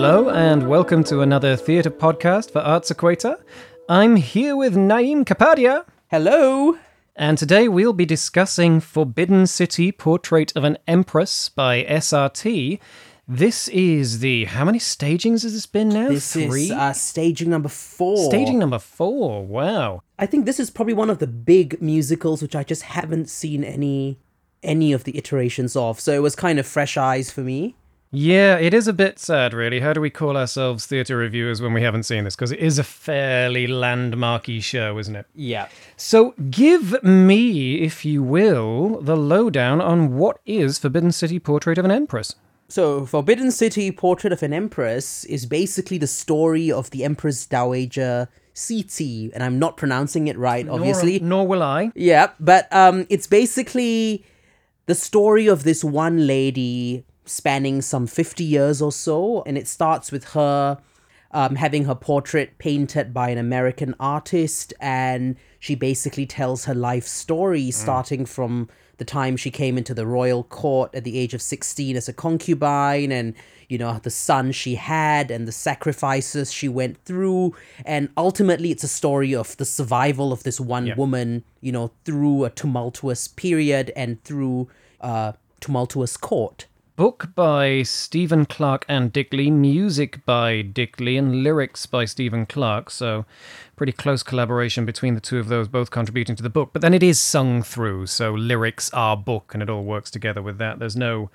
Hello, and welcome to another theatre podcast for Arts Equator. I'm here with Naeem Kapadia, Hello. and today we'll be discussing Forbidden City Portrait of an Empress by SRT. This is the. How many stagings has this been now? This Three? is uh, staging number four. Staging number four. Wow. I think this is probably one of the big musicals which I just haven't seen any any of the iterations of. So it was kind of fresh eyes for me. Yeah, it is a bit sad, really. How do we call ourselves theatre reviewers when we haven't seen this? Because it is a fairly landmarky show, isn't it? Yeah. So, give me, if you will, the lowdown on what is Forbidden City Portrait of an Empress. So Forbidden City Portrait of an Empress is basically the story of the Empress Dowager Cixi, and I'm not pronouncing it right, obviously. Nor, nor will I. Yeah, but um, it's basically the story of this one lady spanning some 50 years or so, and it starts with her um, having her portrait painted by an American artist, and she basically tells her life story starting from the time she came into the royal court at the age of 16 as a concubine and you know the son she had and the sacrifices she went through. And ultimately it's a story of the survival of this one woman you know through a tumultuous period and through a tumultuous court Book by Stephen Clark and Dick Lee, music by Dick Lee, and lyrics by Stephen Clark. So, pretty close collaboration between the two of those, both contributing to the book. But then it is sung through, so lyrics are book, and it all works together with that. There's no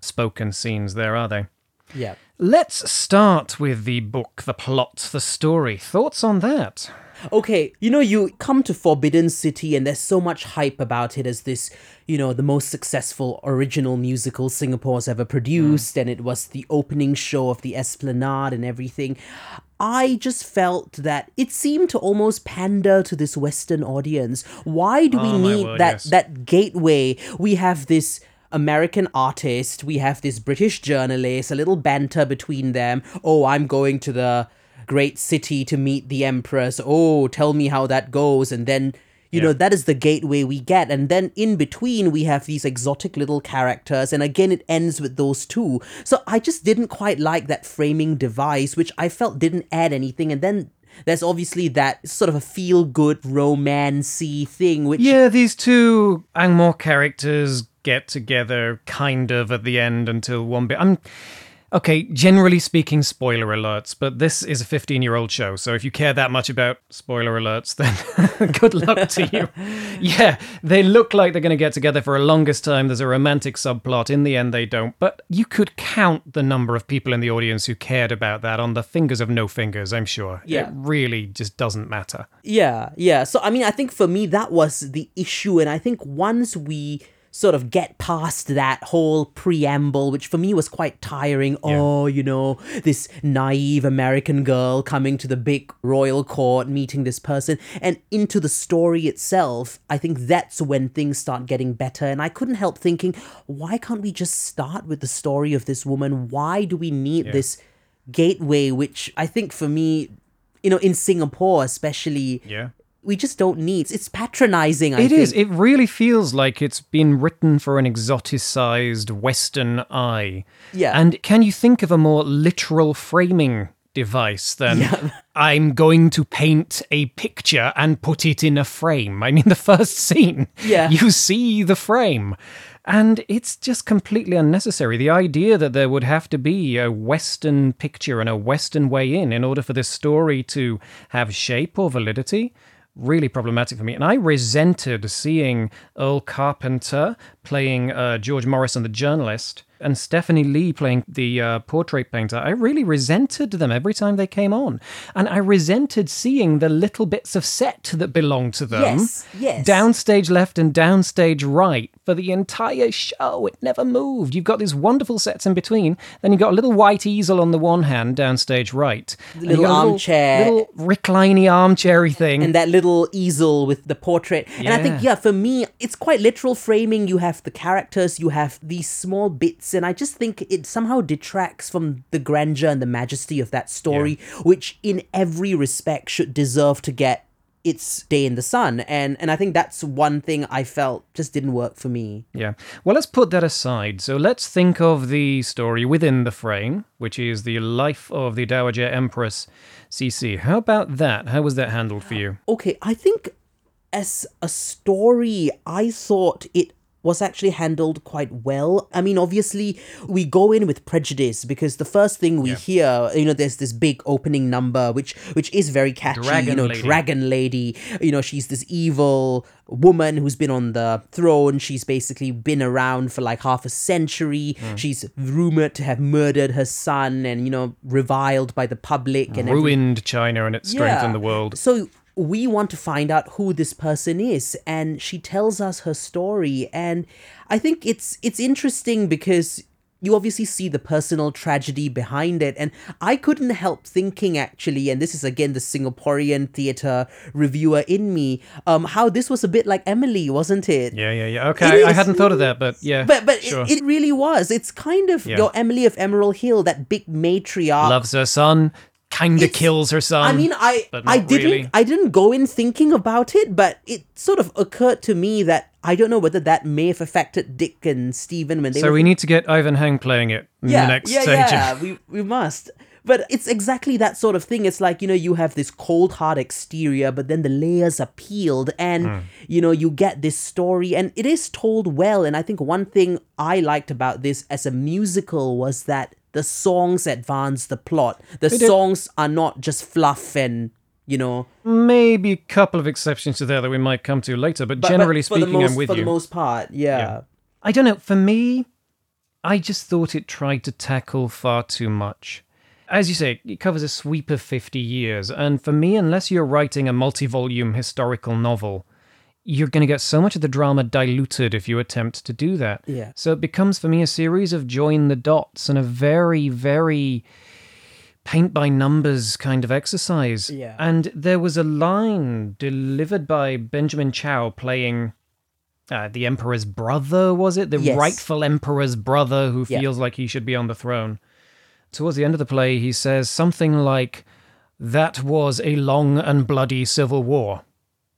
spoken scenes there, are they? yeah Let's start with the book, the plot, the story. Thoughts on that? Okay, you know, you come to Forbidden City and there's so much hype about it as this, you know, the most successful original musical Singapore's ever produced, mm. and it was the opening show of the Esplanade and everything. I just felt that it seemed to almost pander to this Western audience. Why do we Oh, need word, that yes. that gateway? We have this American artist, we have this British journalist, a little banter between them. Oh, I'm going to the great city to meet the empress. Oh, tell me how that goes. And then, you know, that is the gateway we get. And then in between, we have these exotic little characters. And again, it ends with those two. So I just didn't quite like that framing device, which I felt didn't add anything. And then there's obviously that sort of a feel good romancy thing, which. Yeah, these two ang moh characters get together kind of at the end until one bit. I'm okay, generally speaking, spoiler alerts, but this is a 15 year old show, so if you care that much about spoiler alerts, then good luck to you. Yeah, they look like they're going to get together for a longest time. There's a romantic subplot. In the end, they don't, but you could count the number of people in the audience who cared about that on the fingers of no fingers, I'm sure. Yeah. It really just doesn't matter. Yeah, yeah. So I mean, I think for me that was the issue, and I think once we sort of get past that whole preamble, which for me was quite tiring. Oh, you know, this naive American girl coming to the big royal court, meeting this person, and into the story itself, I think that's when things start getting better. And I couldn't help thinking, why can't we just start with the story of this woman? Why do we need this gateway, which I think for me, you know, in Singapore especially, Yeah. We just don't need. It's patronizing. I It is. It really feels like it's been written for an exoticized Western eye. Yeah. And can you think of a more literal framing device than I'm going to paint a picture and put it in a frame? I mean, the first scene, Yeah. you see the frame. And it's just completely unnecessary. The idea that there would have to be a Western picture and a Western way in in order for this story to have shape or validity really problematic for me. And I resented seeing Earl Carpenter playing uh, George Morrison, the journalist, and Stephanie Lee playing the uh, portrait painter. I really resented them every time they came on. And I resented seeing the little bits of set that belonged to them. Yes, yes. Downstage left and downstage right for the entire show. It never moved. You've got these wonderful sets in between. Then you've got a little white easel on the one hand, downstage right. You've little armchair. Little recliny armchairy thing. and that little easel with the portrait. And I think, Yeah. yeah, for me, it's quite literal framing. You have the characters, you have these small bits, and I just think it somehow detracts from the grandeur and the majesty of that story, which in every respect should deserve to get it's Day in the Sun. And and I think that's one thing I felt just didn't work for me. Yeah. Well, let's put that aside. So let's think of the story within the frame, which is the life of the Dowager Empress Cixi. How about that? How was that handled for you? Okay, I think as a story, I thought it was actually handled quite well. I mean, obviously, we go in with prejudice because the first thing we Yeah. hear, you know, there's this big opening number which which is very catchy. Dragon you know, lady. dragon lady. You know, she's this evil woman who's been on the throne. She's basically been around for like half a century. Hmm. She's rumored to have murdered her son and you know reviled by the public and everything. Ruined China and its strength in the world. So we want to find out who this person is and she tells us her story and I think it's it's interesting because you obviously see the personal tragedy behind it and I couldn't help thinking actually and this is again the Singaporean theater reviewer in me um how this was a bit like Emily wasn't it Yeah, yeah, yeah. Okay, I, I hadn't thought of that, but yeah. but but sure. it, it really was it's kind of Yeah. your Emily of Emerald Hill that big matriarch loves her son, kind of kills her son. I mean, I I didn't really. I didn't go in thinking about it, but it sort of occurred to me that I don't know whether that may have affected Dick and Stephen when they so were we need to get Ivan Heng playing it in yeah the next yeah stage. yeah we we must. But it's exactly that sort of thing. It's like, you know, you have this cold hard exterior, but then the layers are peeled and, Hmm. you know, you get this story and it is told well. And I think one thing I liked about this as a musical was that the songs advance the plot. The did. songs are not just fluff and, you know, Maybe a couple of exceptions to that that we might come to later, but, But- generally but speaking, most, I'm with for you. For the most part, yeah. I don't know. For me, I just thought it tried to tackle far too much. As you say, it covers a sweep of 50 years, and for me, unless you're writing a multi volume historical novel, you're going to get so much of the drama diluted if you attempt to do that. Yeah. So it becomes for me a series of join the dots and a very, very paint by numbers kind of exercise. Yeah. And there was a line delivered by Benjamin Chow playing uh, the emperor's brother, was it? The Yes. rightful emperor's brother who Yeah. feels like he should be on the throne. Towards the end of the play, he says something like, That was a long and bloody civil war.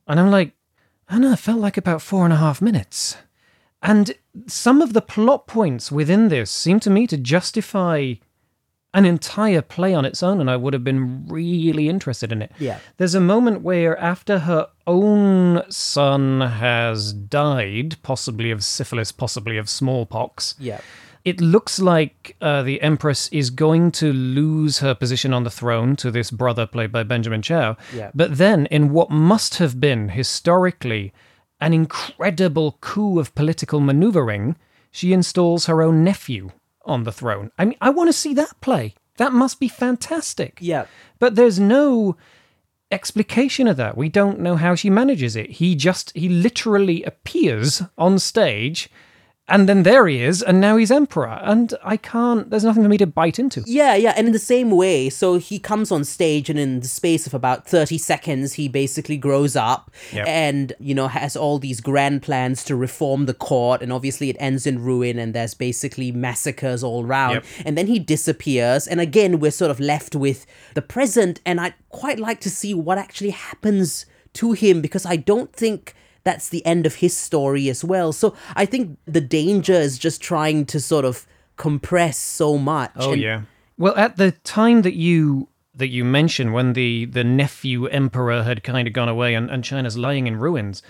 And I'm like, I know, it felt like about four and a half minutes. And some of the plot points within this seem to me to justify an entire play on its own, and I would have been really interested in it. Yeah. There's a moment where, after her own son has died, possibly of syphilis, possibly of smallpox, Yeah. It looks like uh, the Empress is going to lose her position on the throne to this brother played by Benjamin Chow. Yeah. But then, in what must have been historically an incredible coup of political maneuvering, she installs her own nephew on the throne. I mean, I want to see that play. That must be fantastic. Yeah. But there's no explication of that. We don't know how she manages it. He just, he literally appears on stage and then there he is, and now he's emperor. And I can't, there's nothing for me to bite into. Yeah, yeah, and in the same way, so he comes on stage, and in the space of about 30 seconds, he basically grows up Yep. and, you know, has all these grand plans to reform the court, and obviously it ends in ruin, and there's basically massacres all around. Yep. And then he disappears, and again, we're sort of left with the present, and I'd quite like to see what actually happens to him because I don't think that's the end of his story as well. So I think the danger is just trying to sort of compress so much. Oh and- yeah. Well, at the time that you that you mentioned, when the the nephew emperor had kind of gone away and, and China's lying in ruins,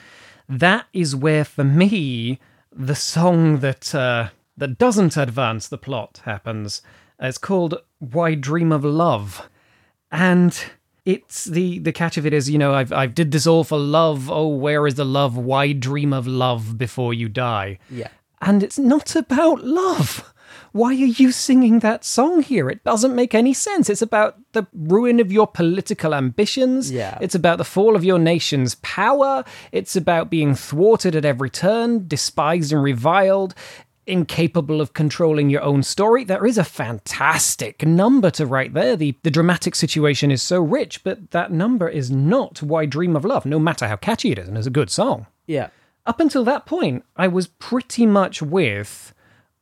that is where, for me, the song that uh, that doesn't advance the plot happens. It's called "Why Dream of Love," and it's the the catch of it is you know I've I've did this all for love. Oh, where is the love? Why dream of love before you die? Yeah. And it's not about love. Why are you singing that song here? It doesn't make any sense. It's about the ruin of your political ambitions. Yeah. It's about the fall of your nation's power. It's about being thwarted at every turn, despised and reviled, incapable of controlling your own story. There is a fantastic number to write there. The, the dramatic situation is so rich, but that number is not Why Dream of Love, no matter how catchy it is, and it's a good song Yeah. up until that point, I was pretty much with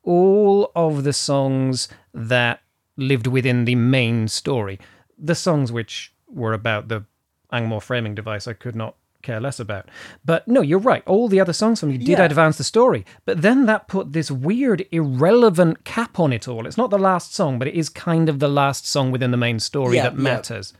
all of the songs that lived within the main story. The songs which were about the ang moh framing device I could not care less about. But no, you're right. All the other songs from you did Yeah. advance the story. But then that put this weird, irrelevant cap on it all. It's not the last song, but it is kind of the last song within the main story Yeah, that yeah. matters.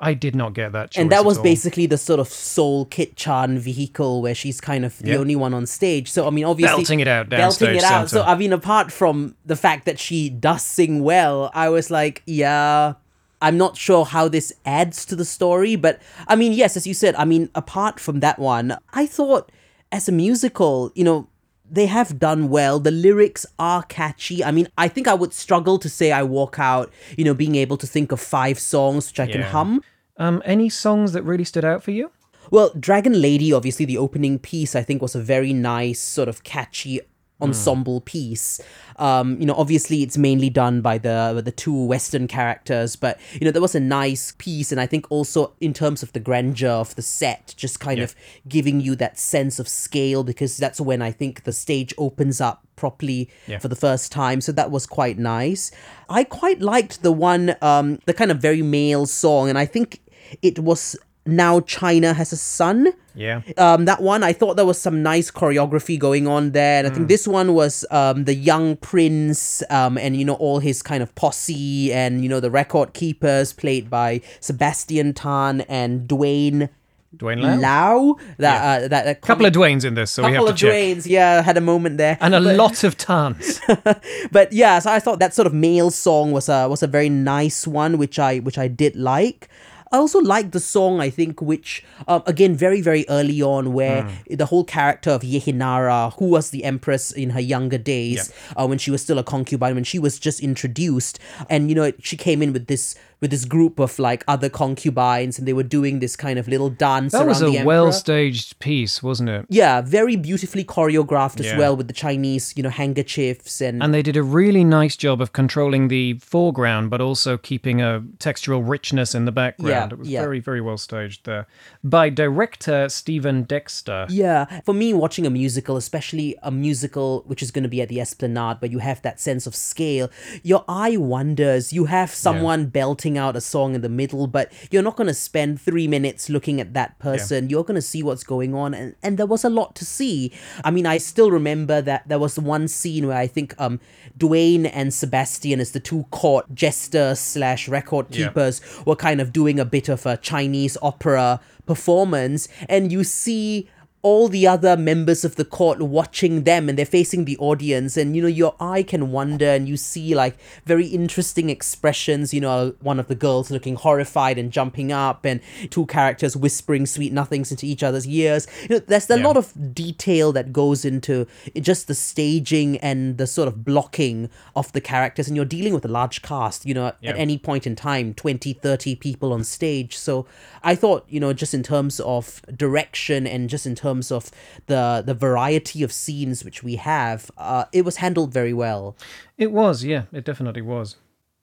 I did not get that and that at was all. basically the sort of soul Kit Chan vehicle where she's kind of the Yeah. only one on stage. So I mean, obviously Belting it out belting it out. So. I mean, apart from the fact that she does sing well, I was like, yeah. I'm not sure how this adds to the story, but I mean, yes, as you said, I mean, apart from that one, I thought as a musical, you know, they have done well. The lyrics are catchy. I mean, I think I would struggle to say I walk out, you know, being able to think of five songs which I can hum. Um, any songs that really stood out for you? Well, Dragon Lady, obviously, the opening piece, I think was a very nice, sort of catchy ensemble piece. Um, you know, obviously it's mainly done by the the two Western characters, but you know, there was a nice piece, and I think also in terms of the grandeur of the set, just kind Yeah. of giving you that sense of scale because that's when I think the stage opens up properly Yeah. for the first time. So that was quite nice. I quite liked the one, um, the kind of very male song, and I think it was now China has a son. Yeah. Um, that one, I thought there was some nice choreography going on there. And I think this one was um, the young prince um, and, you know, all his kind of posse and, you know, the record keepers played by Sebastian Tan and Dwayne Dwayne Lau? Lau. That, uh, that, that couple of Dwaynes in this, so we have couple to of check. Dwaynes, yeah, had a moment there. And a lot of tons. but yeah, so I thought that sort of male song was a was a very nice one, which I which I did like. I also like the song, I think, which um, again very very early on, where Hmm. the whole character of Yehenara, who was the empress in her younger days, uh, when she was still a concubine, when she was just introduced, and you know she came in with this with this group of like other concubines, and they were doing this kind of little dance That was a well staged piece, wasn't it? yeah, very beautifully choreographed as Yeah. well with the Chinese, you know, handkerchiefs and And they did a really nice job of controlling the foreground, but also keeping a textural richness in the background. Yeah, it was yeah. very, very well staged there. By director Stephen Dexter. Yeah, for me, watching a musical, especially a musical which is going to be at the Esplanade, where you have that sense of scale, your eye wanders. You have someone belting out a song in the middle, but you're not going to spend three minutes looking at that person. You're going to see what's going on, and, and there was a lot to see. I mean, I still remember that there was one scene where I think um Dwayne and Sebastian, as the two court jester slash record Yeah. keepers, were kind of doing a bit of a Chinese opera performance, and you see all the other members of the court watching them and they're facing the audience. And you know your eye can wander and you see like very interesting expressions. You know one of the girls looking horrified and jumping up and two characters whispering sweet nothings into each other's ears. You know there's a Yeah. lot of detail that goes into just the staging and the sort of blocking of the characters. And you're dealing with a large cast you know Yeah. at any point in time 20 30 people on stage. So i thought you know just in terms of direction and just in terms of the the variety of scenes which we have uh, it was handled very well It was, yeah, it definitely was.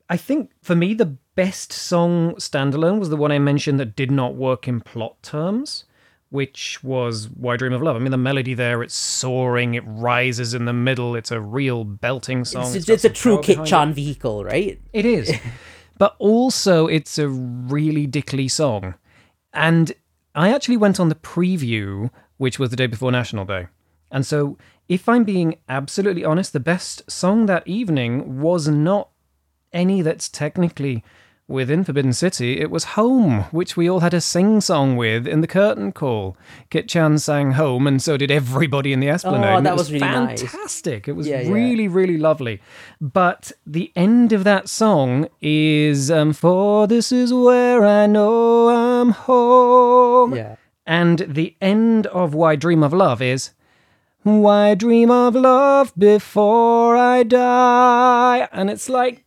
I think for me, the best song standalone was the one I mentioned that did not work in plot terms, which was Why Dream of Love. I mean, the melody there, it's soaring, it rises in the middle, it's a real belting song. it's, got it's a true kit chan vehicle right It is. but also, it's a really Dick Lee song. And I actually went on the preview, which was the day before National Day. And so, if I'm being absolutely honest, the best song that evening was not any that's technically within Forbidden City. It was Home, which we all had a sing song with in the curtain call. Kit Chan sang Home, and so did everybody in the Esplanade. Oh, that it was really nice. fantastic. It was Yeah, yeah. really, really lovely. But the end of that song is um, For this is where I know I'm home. yeah And the end of Why Dream of Love is Why dream of love before I die? And it's like,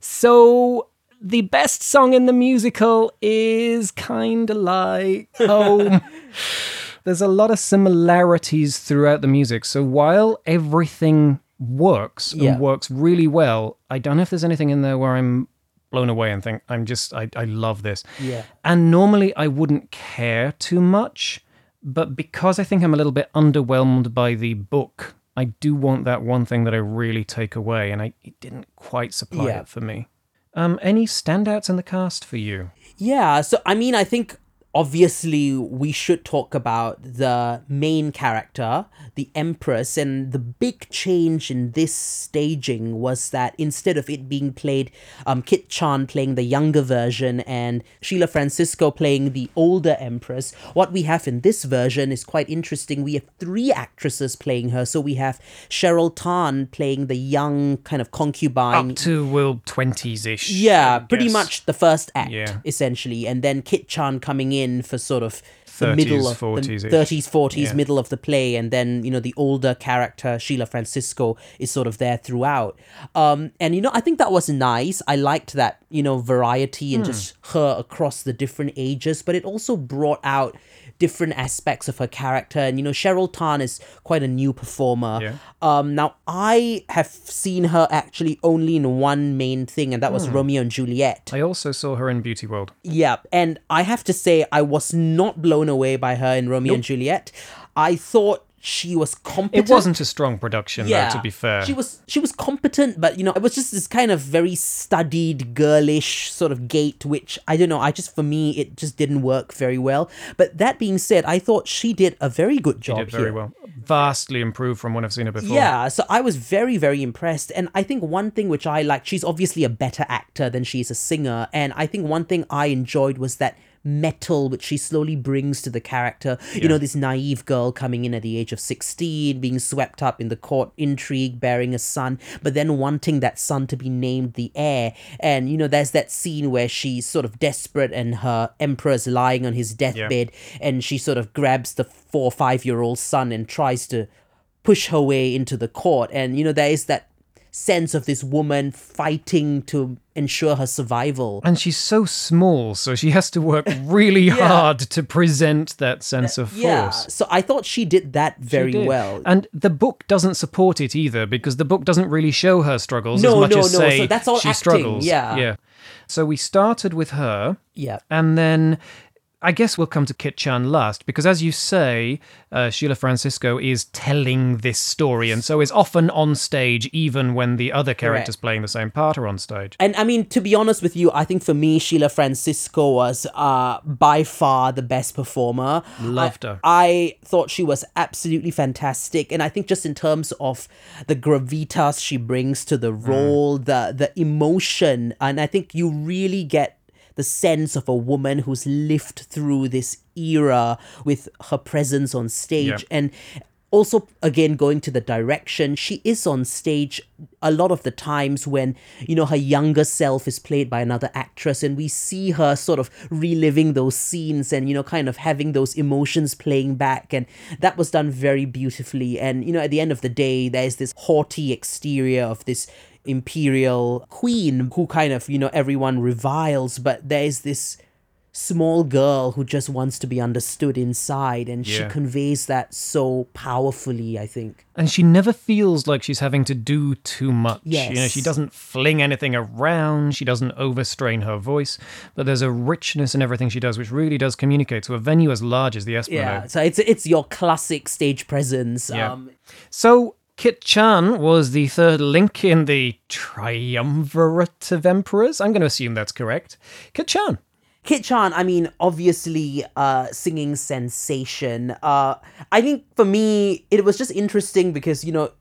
so the best song in the musical is kind of like home. Oh, there's a lot of similarities throughout the music. So while everything works and Yeah. works really well, I don't know if there's anything in there where I'm blown away and think, I'm just, I, I love this. Yeah. And normally I wouldn't care too much, but because I think I'm a little bit underwhelmed by the book, I do want that one thing that I really take away, and I it didn't quite supply Yeah. it for me. Um, any standouts in the cast for you? Yeah, so I mean, I think obviously we should talk about the main character, the Empress, and the big change in this staging was that instead of it being played, um, Kit Chan playing the younger version and Sheila Francisco playing the older Empress, what we have in this version is quite interesting. We have three actresses playing her. So we have Cheryl Tan playing the young kind of concubine. Up to well twenties ish. Yeah, pretty much the first act, Yeah. essentially, and then Kit Chan coming in for sort of the 30s, middle of 40s the 30s, 40s, Yeah. middle of the play, and then you know the older character Sheila Francisco is sort of there throughout. Um, and you know I think that was nice. I liked that you know variety and Hmm. just her across the different ages, but it also brought out different aspects of her character. And you know Cheryl Tan is quite a new performer. Yeah. Um, now I have seen her actually only in one main thing, and that was Romeo and Juliet. I also saw her in Beauty World. Yeah, and I have to say I was not blown away by her in Romeo and Juliet. I thought she was competent. It wasn't a strong production, though. To be fair, She was she was competent, but you know, it was just this kind of very studied, girlish sort of gait, which I don't know. I just for me, it just didn't work very well. But that being said, I thought she did a very good job did very here. well. Vastly improved from when I've seen her before. Yeah, so I was very, very impressed. And I think one thing which I liked, she's obviously a better actor than she is a singer. And I think one thing I enjoyed was that metal which she slowly brings to the character. You know, this naive girl coming in at the age of 16, being swept up in the court intrigue, bearing a son, but then wanting that son to be named the heir. And, you know, there's that scene where she's sort of desperate and her emperor's lying on his deathbed and she sort of grabs the four or five year old son and tries to push her way into the court and you know there is that sense of this woman fighting to ensure her survival And she's so small, so she has to work really hard to present that sense uh, of force. yeah so i thought she did that very did. well And the book doesn't support it either because the book doesn't really show her struggles No, as much no, as no, say so that's all she acting, struggles. yeah. Yeah. So we started with her yeah and then I guess we'll come to Kit Chan last because, as you say, uh, Sheila Francisco is telling this story and so is often on stage, even when the other characters playing the same part are on stage. and I mean, to be honest with you, I think for me, Sheila Francisco was uh, by far the best performer. Loved her. I thought she was absolutely fantastic, and I think just in terms of the gravitas she brings to the role, the the emotion, and I think you really get the sense of a woman who's lived through this era with her presence on stage. Yeah. and also again going to the direction she is on stage a lot of the times when you know her younger self is played by another actress and we see her sort of reliving those scenes and you know kind of having those emotions playing back. And that was done very beautifully. And you know at the end of the day there's this haughty exterior of this imperial queen who kind of you know everyone reviles but there's this small girl who just wants to be understood inside and she conveys that so powerfully i think And she never feels like she's having to do too much. You know, she doesn't fling anything around, she doesn't overstrain her voice, but there's a richness in everything she does which really does communicate to a venue as large as the Esplanade. yeah so it's it's your classic stage presence Yeah. um So Kit Chan was the third link in the triumvirate of emperors. I'm going to assume that's correct. Kit Chan. Kit Chan, I mean, obviously, uh, singing sensation. Uh, I think for me, it was just interesting because you know,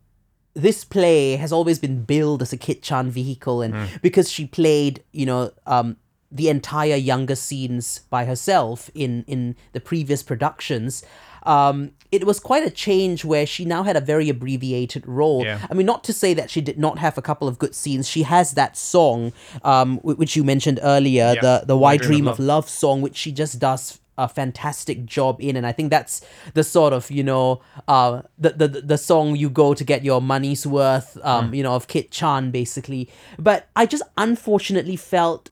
this play has always been billed as a Kit Chan vehicle, and because she played, you know, um, the entire younger scenes by herself in in the previous productions. Um, it was quite a change where she now had a very abbreviated role. Yeah. I mean, not to say that she did not have a couple of good scenes. She has that song, um, which you mentioned earlier, Yeah. the the Why Dream of Love song, which she just does a fantastic job in, and I think that's the sort of you know, uh, the the the song you go to get your money's worth, um, you know, of Kit Chan basically. But I just unfortunately felt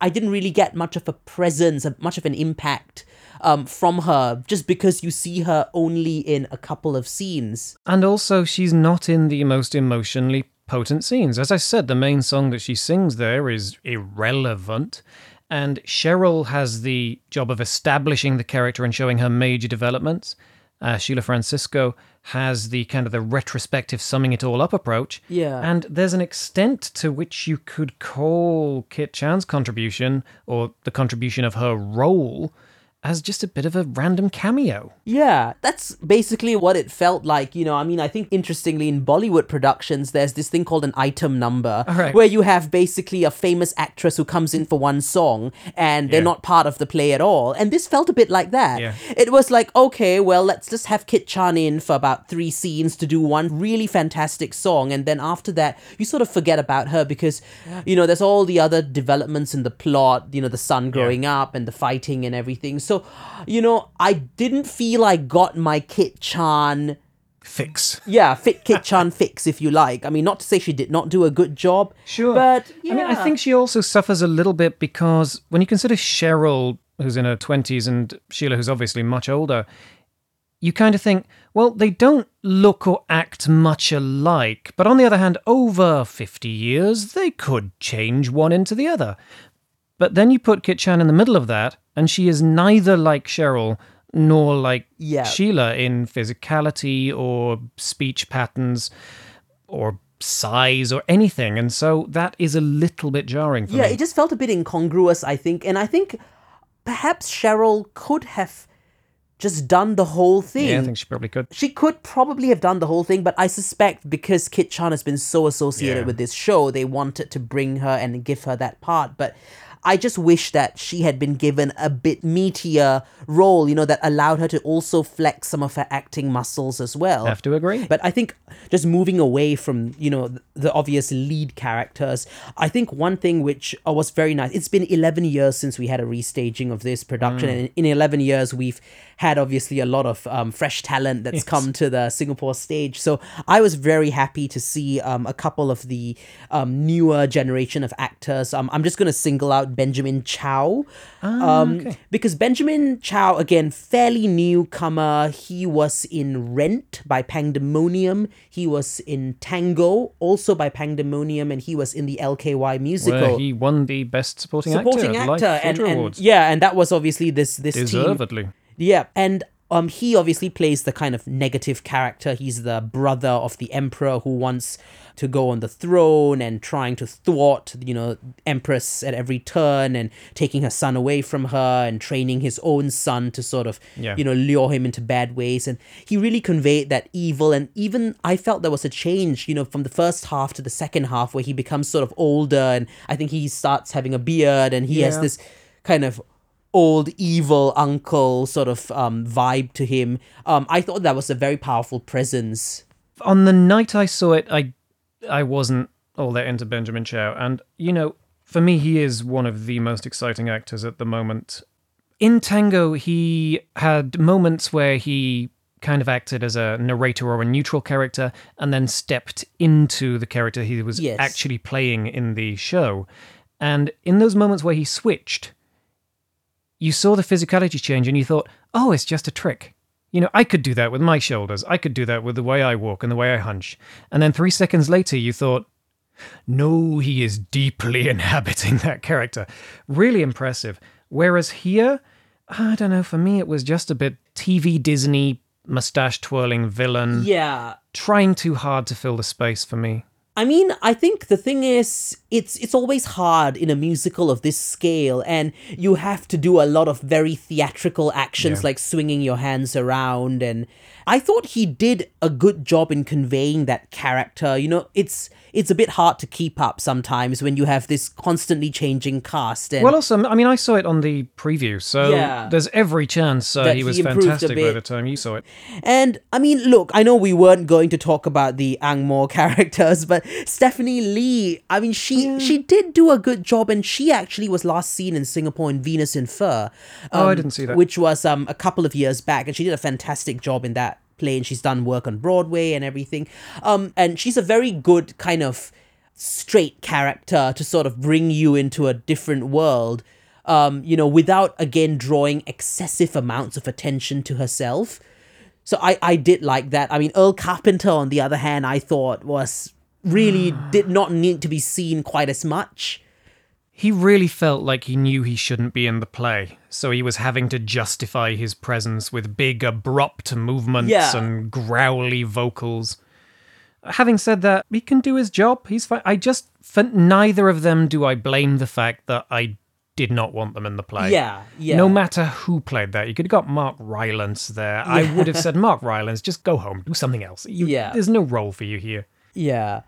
I didn't really get much of a presence, much of an impact um, from her, just because you see her only in a couple of scenes. And also, she's not in the most emotionally potent scenes. As I said, the main song that she sings there is irrelevant. And Cheryl has the job of establishing the character and showing her major developments. Uh, Sheila Francisco has the kind of the retrospective summing it all up approach. Yeah. And there's an extent to which you could call Kit Chan's contribution or the contribution of her role as just a bit of a random cameo. Yeah, that's basically what it felt like. You know, I mean, I think interestingly in Bollywood productions, there's this thing called an item number right. where you have basically a famous actress who comes in for one song and they're Yeah. not part of the play at all. And this felt a bit like that. Yeah. It was like, okay, well, let's just have Kit Chan in for about three scenes to do one really fantastic song. And then after that, you sort of forget about her because, you know, there's all the other developments in the plot, you know, the son growing up and the fighting and everything. So, you know, I didn't feel I got my Kit Chan Fix. yeah, fit Kit Chan fix if you like. I mean, not to say she did not do a good job. Sure. But I mean, I think she also suffers a little bit because when you consider Cheryl, who's in her 20s, and Sheila, who's obviously much older, you kind of think, well, they don't look or act much alike. But on the other hand, over 50 years, they could change one into the other. But then you put Kit Chan in the middle of that, and she is neither like Cheryl nor like Yeah. Sheila in physicality or speech patterns or size or anything. And so that is a little bit jarring for yeah, me. it just felt a bit incongruous, I think. And I think perhaps Cheryl could have just done the whole thing. yeah, I think she probably could. she could probably have done the whole thing, but I suspect because Kit Chan has been so associated Yeah. with this show, they wanted to bring her and give her that part. But I just wish that she had been given a bit meatier role, you know, that allowed her to also flex some of her acting muscles as well. Have to agree. But I think just moving away from, you know, the obvious lead characters, I think one thing which uh, was very nice, it's been 11 years since we had a restaging of this production. And in 11 years, we've had obviously a lot of um, fresh talent that's come to the Singapore stage. So I was very happy to see um, a couple of the um, newer generation of actors. Um, I'm just going to single out Benjamin Chow. um, Because Benjamin Chow, again, fairly newcomer. He was in Rent by Pangdemonium. He was in Tango, also by Pangdemonium, and he was in the LKY musical. Where he won the best supporting, supporting actor, actor, Life and, and Awards. yeah, and that was obviously this this team. Yeah, and um, he obviously plays the kind of negative character. He's the brother of the emperor who wants to go on the throne and trying to thwart, you know, empress at every turn and taking her son away from her and training his own son to sort of, Yeah. you know, lure him into bad ways. And he really conveyed that evil. And even I felt there was a change, you know, from the first half to the second half where he becomes sort of older and I think he starts having a beard and he has this kind of old evil uncle sort of um, vibe to him. Um, I thought that was a very powerful presence. On the night I saw it, I I wasn't all that into Benjamin Chow, and you know, for me, he is one of the most exciting actors at the moment. In Tango, he had moments where he kind of acted as a narrator or a neutral character, and then stepped into the character he was Yes. actually playing in the show. And in those moments where he switched, you saw the physicality change and you thought, oh, it's just a trick. You know, I could do that with my shoulders. I could do that with the way I walk and the way I hunch. And then three seconds later, you thought, no, he is deeply inhabiting that character. Really impressive. Whereas here, I don't know, for me, it was just a bit TV Disney, mustache twirling villain, Yeah. trying too hard to fill the space for me. I mean, I think the thing is, it's it's always hard in a musical of this scale, and you have to do a lot of very theatrical actions, Yeah. like swinging your hands around. And I thought he did a good job in conveying that character. You know, it's it's a bit hard to keep up sometimes when you have this constantly changing cast. And Well, also, I mean, I saw it on the preview, so Yeah. there's every chance uh, he was he fantastic by the time you saw it. And I mean, look, I know we weren't going to talk about the ang moh characters, but Stephanie Lee, I mean, she she did do a good job, and she actually was last seen in Singapore in Venus in Fur. Oh, I um, didn't see that. Which was um a couple of years back, and she did a fantastic job in that play, and she's done work on Broadway and everything. Um, and she's a very good kind of straight character to sort of bring you into a different world um you know without again drawing excessive amounts of attention to herself. So i i did like that. I mean earl carpenter on the other hand i thought was really did not need to be seen quite as much He really felt like he knew he shouldn't be in the play, so he was having to justify his presence with big, abrupt movements Yeah. and growly vocals. Having said that, he can do his job. He's fine. I just, for neither of them do I blame the fact that I did not want them in the play. Yeah, yeah. No matter who played that, you could have got Mark Rylance there. I would have said, Mark Rylance, just go home, do something else. You, Yeah. There's no role for you here. Yeah.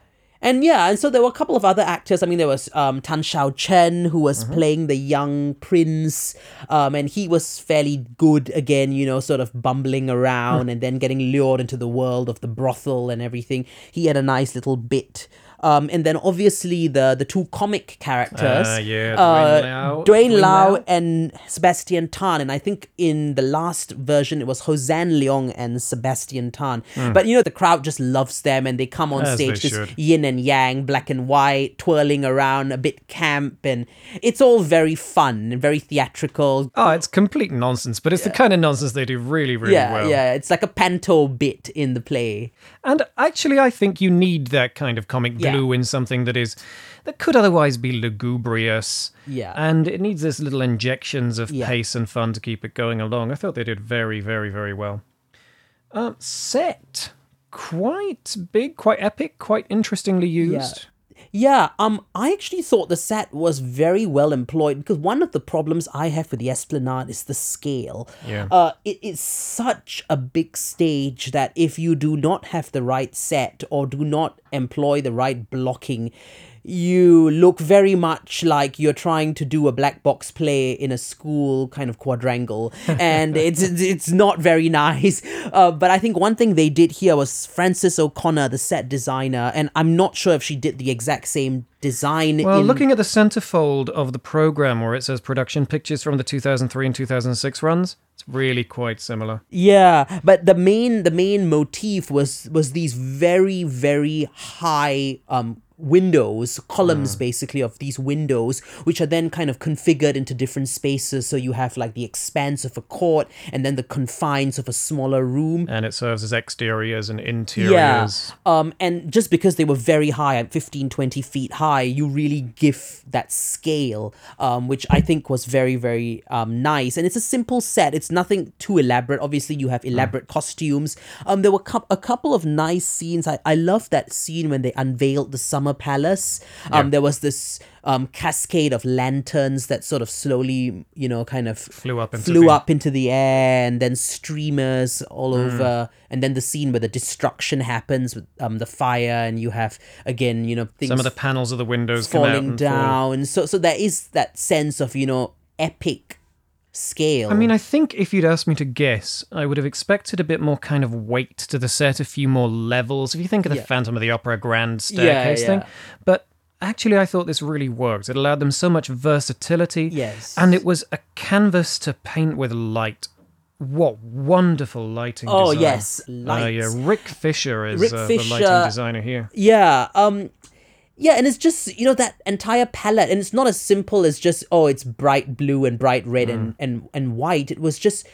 And yeah, and so there were a couple of other actors. I mean, there was um, Tan Shou Chen, who was playing the young prince, um, and he was fairly good again, you know, sort of bumbling around and then getting lured into the world of the brothel and everything. He had a nice little bit. Um, and then obviously the the two comic characters, Uh, yeah, Dwayne Lau- Dwayne Lau Lau. and Sebastian Tan, and I think in the last version it was Hossan Leong and Sebastian Tan. But you know the crowd just loves them, and they come on. As stage just should. yin and yang, black and white, twirling around, a bit camp, and it's all very fun and very theatrical. Oh, it's complete nonsense, but it's the kind of nonsense they do really, really Yeah, well. yeah, it's like a panto bit in the play. And actually, I think you need that kind of comic Yeah. in something that is that could otherwise be lugubrious. Yeah. And it needs this little injections of Yeah. pace and fun to keep it going along. I thought they did very, very, very well. Um, set quite big, quite epic, quite interestingly used. Yeah, um, I actually thought the set was very well employed because one of the problems I have with the Esplanade is the scale. Yeah. Uh, it is such a big stage that if you do not have the right set or do not employ the right blocking, you look very much like you're trying to do a black box play in a school kind of quadrangle, and it's it's not very nice. Uh, but I think one thing they did here was Frances O'Connor, the set designer, and I'm not sure if she did the exact same design. Well, in, looking at the centerfold of the program where it says production pictures from the 2003 and 2006 runs, it's really quite similar. Yeah, but the main the main motif was was these very very high um windows columns basically of these windows which are then kind of configured into different spaces. So you have like the expanse of a court and then the confines of a smaller room. And it serves as exteriors and interiors. yeah um and just because they were very high at 15 20 feet high you really give that scale um which i think was very very um nice. And it's a simple set. It's nothing too elaborate. Obviously you have elaborate costumes. Um there were cou- a couple of nice scenes. I i love that scene when they unveiled the summer palace um there was this um cascade of lanterns that sort of slowly you know kind of Flew up into flew the- up into the air and then streamers all Hmm. over and then the scene where the destruction happens with um the fire and you have again you know things Some of the panels of the windows falling and fall. down so so there is that sense of you know epic scale I mean, I think if you'd asked me to guess, I would have expected a bit more kind of weight to the set, a few more levels. If you think of the Yeah. Phantom of the Opera grand staircase yeah. thing. But actually, I thought this really worked. It allowed them so much versatility. Yes. And it was a canvas to paint with light. What wonderful lighting oh design. yes Uh, yeah, Rick Fisher is Rick uh, the lighting designer here. Yeah, um yeah, and it's just you know that entire palette, and it's not as simple as just oh, it's bright blue and bright red and Mm. and and white. It was just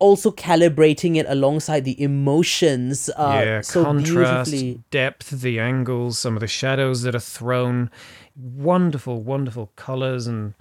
also calibrating it alongside the emotions. Uh, yeah, so contrast, beautifully. depth, the angles, some of the shadows that are thrown. Wonderful, wonderful colors and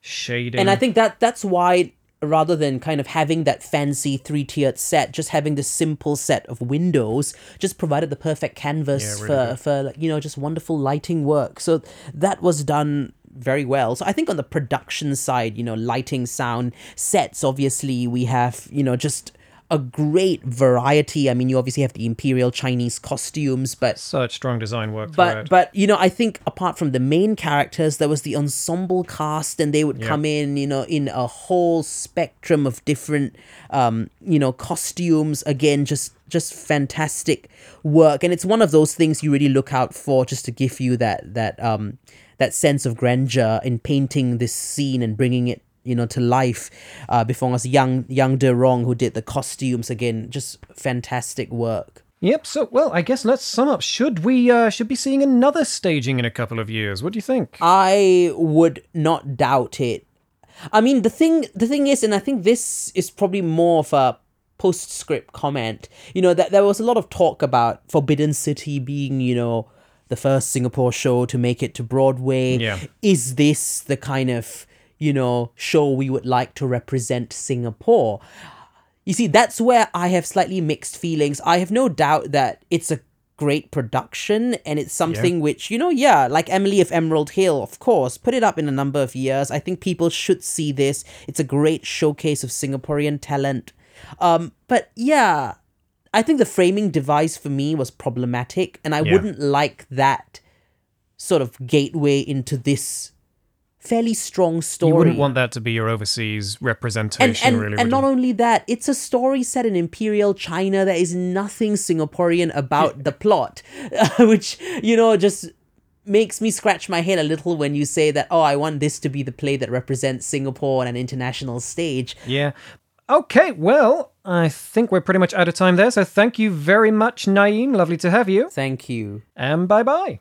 shading. And I think that that's why rather than kind of having that fancy three-tiered set just having this simple set of windows just provided the perfect canvas Yeah, really for good. for like, you know just wonderful lighting work so that was done very well so i think on the production side you know lighting sound sets obviously we have you know just a great variety. I mean you obviously have the imperial chinese costumes but such strong design work but throughout. but you know i think apart from the main characters there was the ensemble cast and they would come in you know in a whole spectrum of different um you know costumes. Again just just fantastic work. And it's one of those things you really look out for just to give you that that um that sense of grandeur in painting this scene and bringing it you know to life uh before us young young de rong who did the costumes again just fantastic work Yep. So, well, I guess let's sum up. Should we uh, should be seeing another staging in a couple of years? What do you think? I would not doubt it. I mean, the thing, the thing is, and I think this is probably more of a postscript comment. You know that there was a lot of talk about Forbidden City being, you know, the first Singapore show to make it to Broadway. Yeah. Is this the kind of you know show we would like to represent Singapore? You see, that's where I have slightly mixed feelings. I have no doubt that it's a great production and it's something which you know yeah like emily of emerald hill of course put it up in a number of years i think people should see this it's a great showcase of singaporean talent um but yeah i think the framing device for me was problematic and i Yeah. wouldn't like that sort of gateway into this fairly strong story You wouldn't want that to be your overseas representation, and and, really. and not you? only that it's a story set in imperial china there is nothing singaporean about the plot which you know just makes me scratch my head a little when you say that oh i want this to be the play that represents singapore on an international stage Yeah. Okay, well, I think we're pretty much out of time there, so thank you very much, Naeem. Lovely to have you. thank you And bye bye.